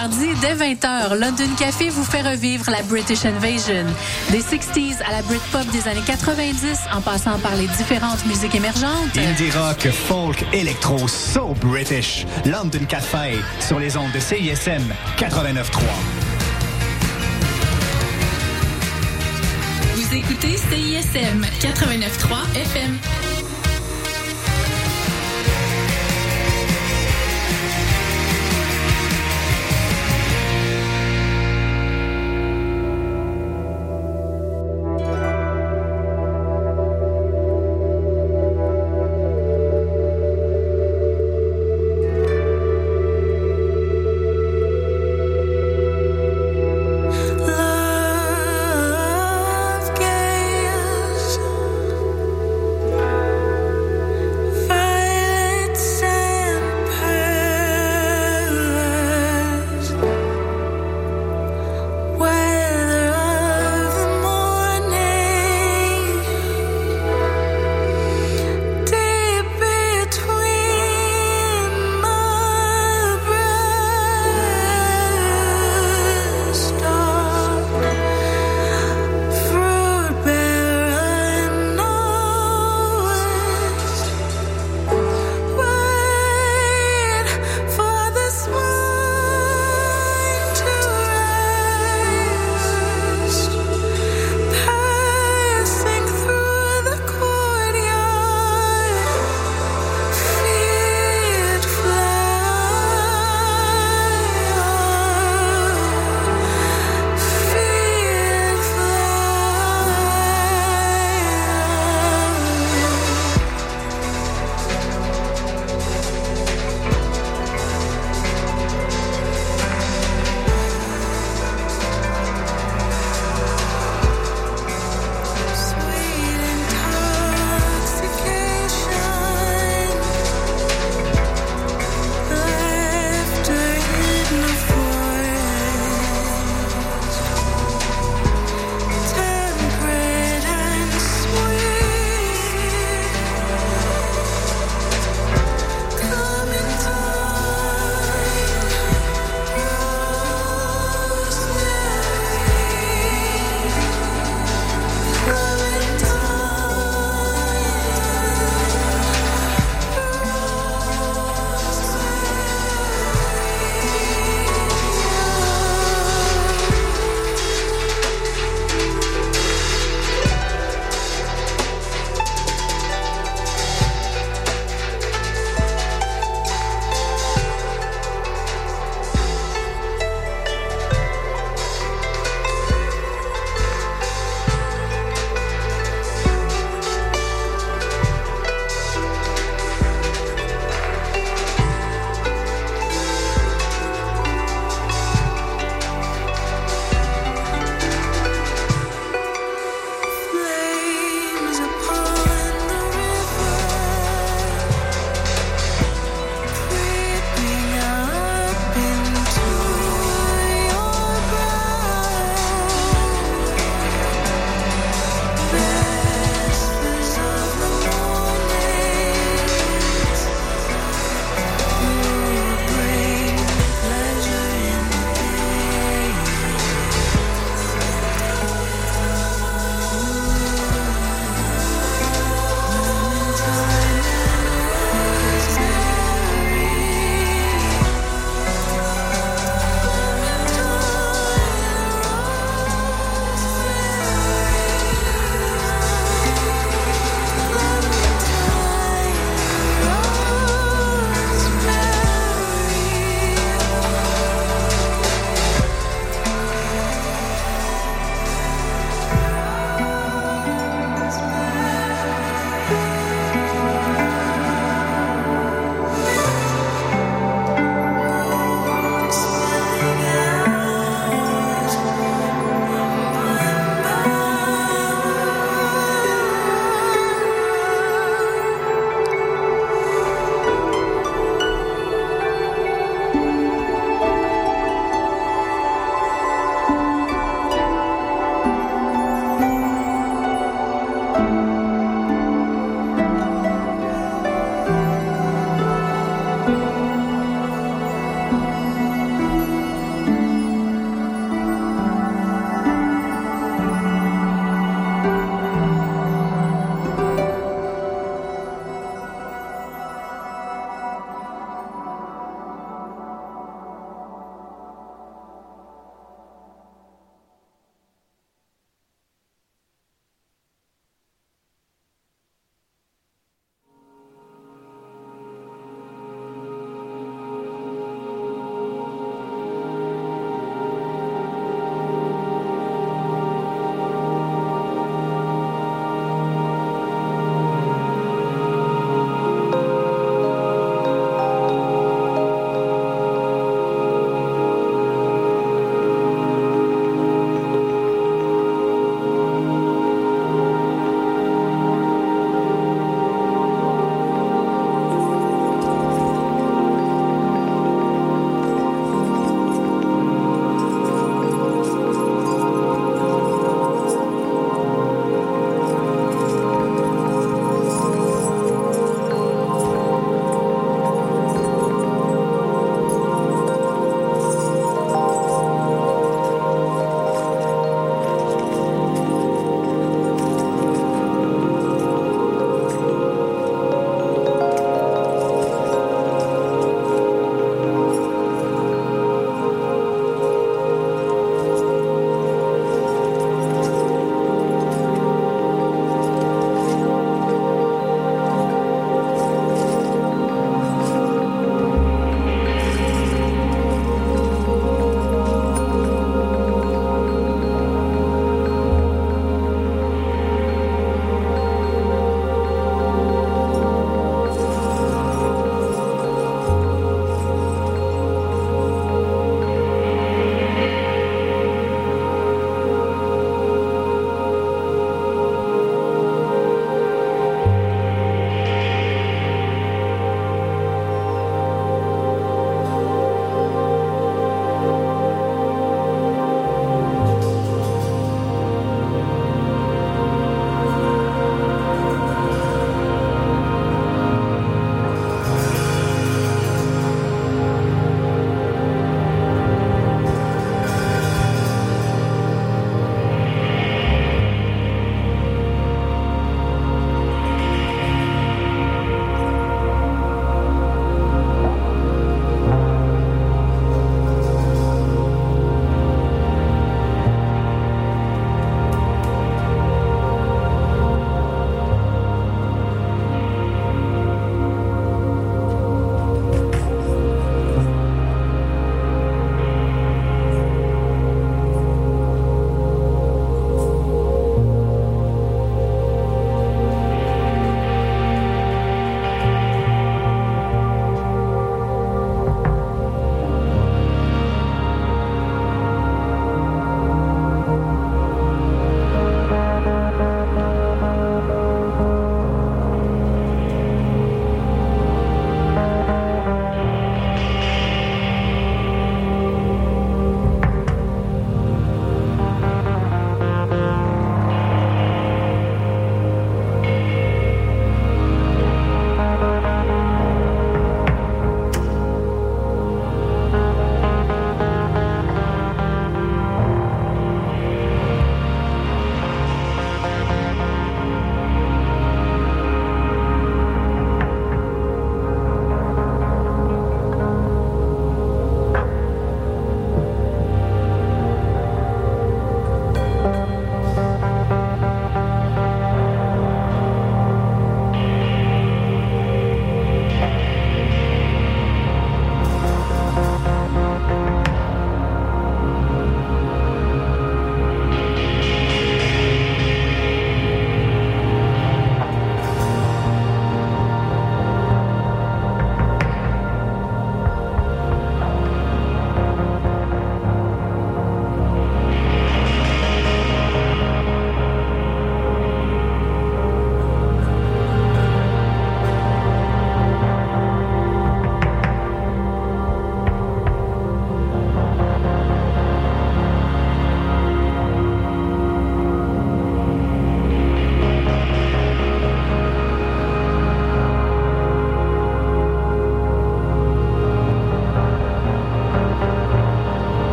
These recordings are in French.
mardi, dès 20h, London Café vous fait revivre la British Invasion. Des 60s à la Britpop des années 90, en passant par les différentes musiques émergentes. Indie rock, folk, électro, so British. London Café, sur les ondes de CISM 89.3. Vous écoutez CISM 89.3 FM.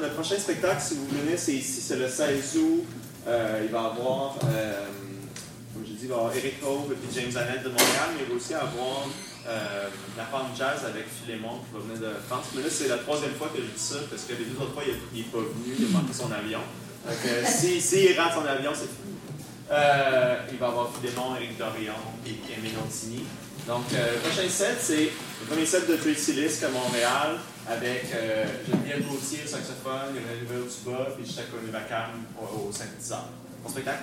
Notre prochain spectacle, si vous venez, c'est ici, c'est le 16 août. Euh, il va y avoir, euh, comme je dis, il va y avoir Eric Hove et puis James Annette de Montréal, mais il va aussi avoir euh, la femme jazz avec Philémon qui va venir de France. Mais là, c'est la troisième fois que je dis ça, parce que les deux autres fois, il n'est pas venu, il a manqué son avion. Donc, si, si il rate son avion, c'est fini. Euh, il va y avoir Philémon, Eric Dorion et Camille Nontini. Donc, euh, le prochain set, c'est le premier set de Tracy Lisk à Montréal avec euh, Geneviève au saxophone, Rivet au tuba, puis Chaka Nuvakam au, au synthétiseur. Bon spectacle?